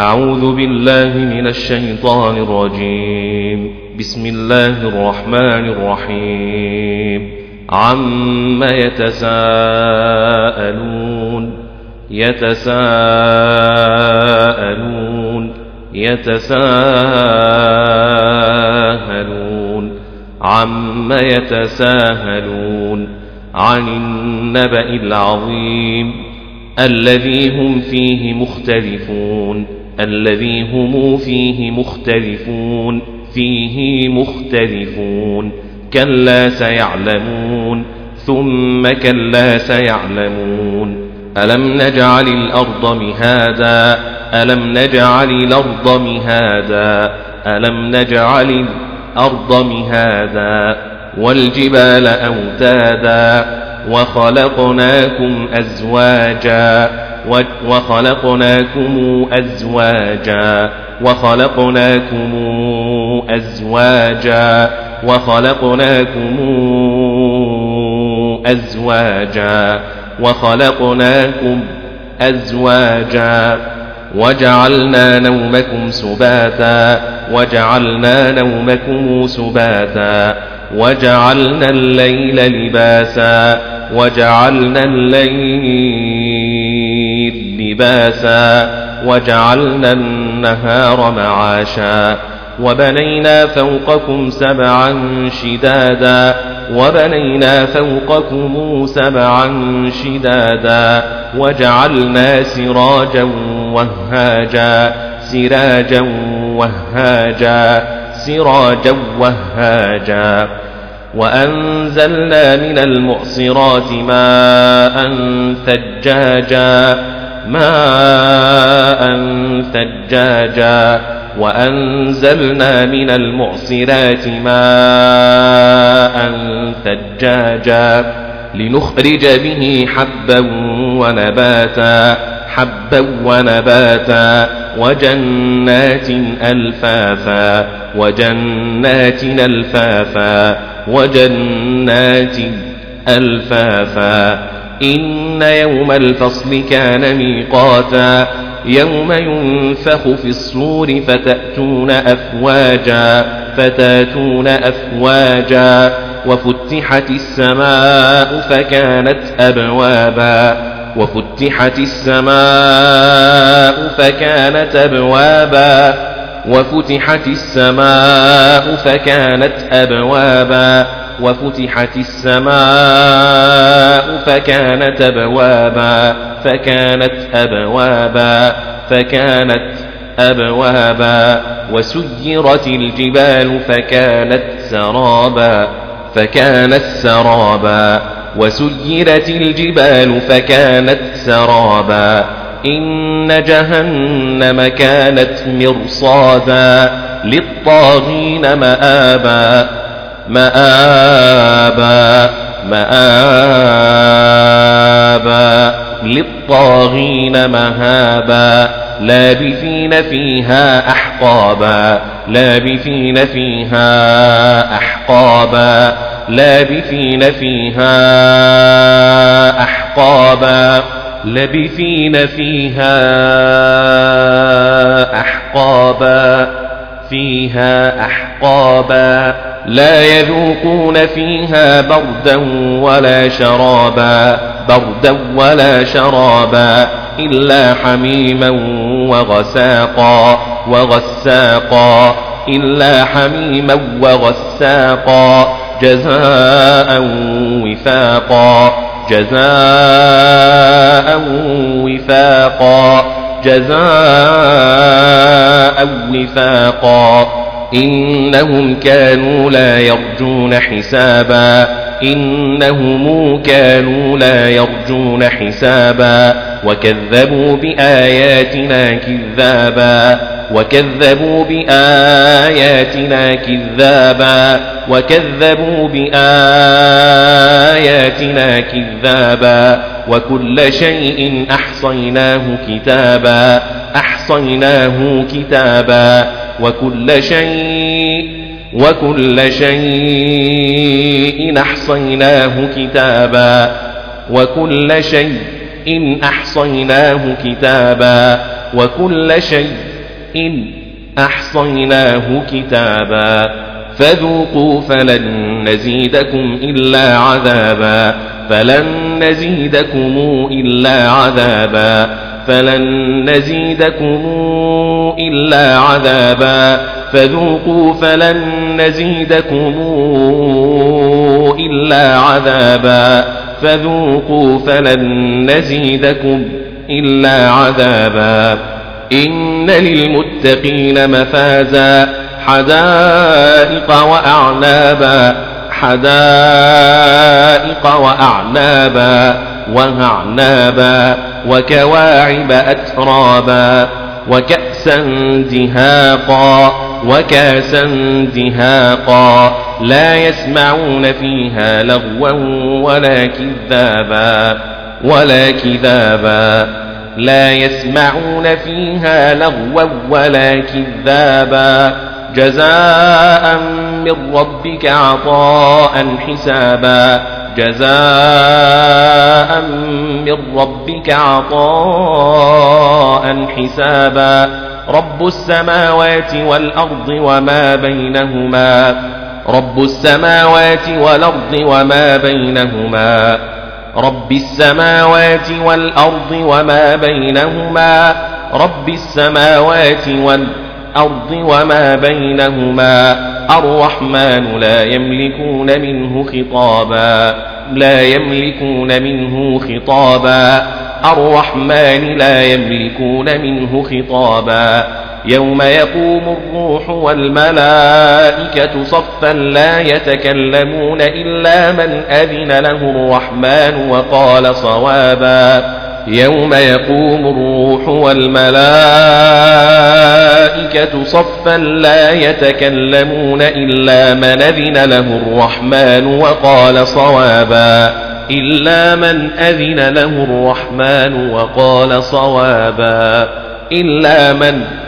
أعوذ بالله من الشيطان الرجيم. بسم الله الرحمن الرحيم. عم يتساءلون. يتساءلون. يتساءلون عم يتساءلون عن النبأ العظيم الذي هم فيه مختلفون. الذي هم فيه مختلفون فيه مختلفون. كلا سيعلمون ثم كلا سيعلمون. ألم نجعل الأرض مهادا؟ ألم نجعل الأرض مهادا؟ ألم نجعل الأرض مهادا؟ والجبال أوتادا وخلقناكم أزواجا. وخلقناكم أزواجا وخلقناكم أزواجا وخلقناكم أزواجا وخلقناكم أزواجا. وجعلنا نومكم سباتا وجعلنا نومكم سباتا. وجعلنا الليل لباسا وجعلنا الليل لباسا وجعلنا النهار معاشا وبنينا فوقكم سبعا شدادا وبنينا فوقكم سبعا شدادا وجعلنا سراجا وهاجا سراجا وهاجا سراجا وهاجا وأنزلنا من المعصرات ماء ثجاجا ماء ثجاجا. وأنزلنا من المعصرات ماء ثجاجا لنخرج به حبا ونباتا حبا ونباتا. وجنات ألفافا وجنات ألفافا وجنات ألفافا. إن يوم الفصل كان ميقاتا يوم ينفخ في الصور فتأتون أفواجا فتأتون أفواجا. وفتحت السماء فكانت أبوابا. وفتحت السماء فكانت أبوابا. وفتحت السماء فكانت أبوابا. وفتحت السماء فكانت أبوابا. فكانت أبوابا. فكانت أبوابا. وسيرت الجبال فكانت سرابا. فكانت سرابا. وسيرت الجبال فكانت سرابا إن جهنم كانت مرصادا للطاغين مآبا مآبا مآبا للطاغين مهابا لابثين فيها أحقابا لابثين فيها أحقابا لابثين فيها أحقابا لبثين فيها أحقابا فيها أحقابا لا يذوقون فيها بردا ولا شرابا بردا ولا شرابا إلا حميما وغساقا وغساقا إلا حميما وغساقا. جزاء وفاقا جزاء وفاقا جزاء وفاقا. إنهم كانوا لا يرجون حسابا. إنهم كانوا لا يرجون حسابا. وكذبوا بآياتنا كذابا. وكذبوا بآياتنا كذابا وكذبوا بآياتنا كذابا وكل شيء أحصيناه كتابا أحصيناه كتابا وكل شيء وكل شيء أحصيناه كتابا وكل شيء أحصيناه كتابا وكل شيء إن أحصيناه كتابا فذوقوا فلن نزيدكم إلا عذابا فلن نزيدكم إلا عذابا فلن نزيدكم إلا عذابا فذوقوا فلن نزيدكم إلا عذابا فذوقوا فلن نزيدكم إلا عذابا إن للمتقين مفازا حدائق وأعنابا حدائق وأعنابا وأعنابا وكواعب أترابا وكأسا دهاقا وكأسا دهاقا لا يسمعون فيها لغوا ولا كذابا ولا كذابا. لا يسمعون فيها لغوا ولا كذابا. جزاء من ربك عطاء حسابا. جزاء من ربك عطاء حسابا. رب السماوات والأرض وما بينهما. رب السماوات والأرض وما بينهما. رب السماوات والأرض وما بينهما رب السماوات والأرض وما بينهما الرحمن لا يملكون منه خطابا لا يملكون منه خطابا الرحمن لا يملكون منه خطابا. يوم يقوم الروح والملائكة صفا لا يتكلمون إلا من أذن له الرحمن وقال صوابا. يوم يقوم الروح والملائكة صفا لا يتكلمون إلا من أذن له الرحمن وقال صوابا. إلا من أذن له الرحمن وقال صوابا. إلا من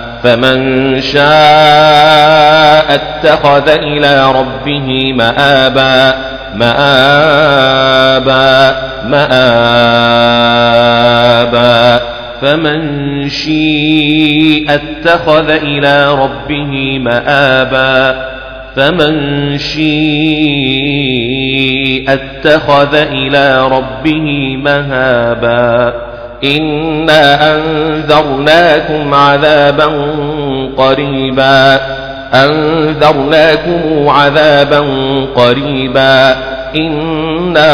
فمن شاء اتخذ إلى ربه مآبا مآبا مآبا. فمن شيء اتخذ إلى ربه مآبا. فمن شيء اتخذ إلى ربه مهابا. إنا أنذرناكم عذابا قريبا. أنذرناكم عذابا قريبا. إنا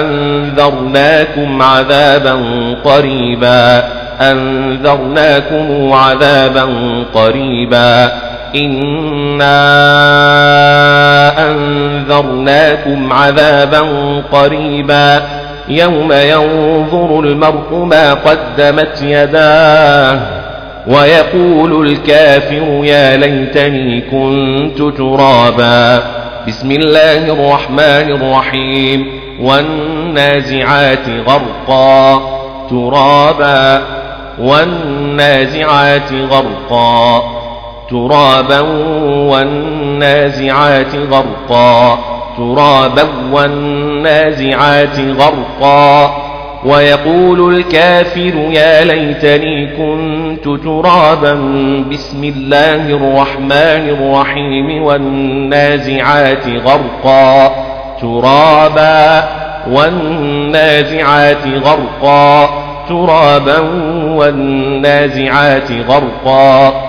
أنذرناكم عذابا قريبا. أنذرناكم عذابا قريبا. إنا أنذرناكم عذابا قريبا. يوم ينظر المرء ما قدمت يداه ويقول الكافر يا ليتني كنت ترابا. بسم الله الرحمن الرحيم. والنازعات غرقا. ترابا. والنازعات غرقا. ترابا والنازعات غرقا. ترابا والنازعات غرقا. ويقول الكافر يا ليتني كنت ترابا بسم الله الرحمن الرحيم والنازعات غرقا. ترابا والنازعات غرقا. ترابا والنازعات غرقا.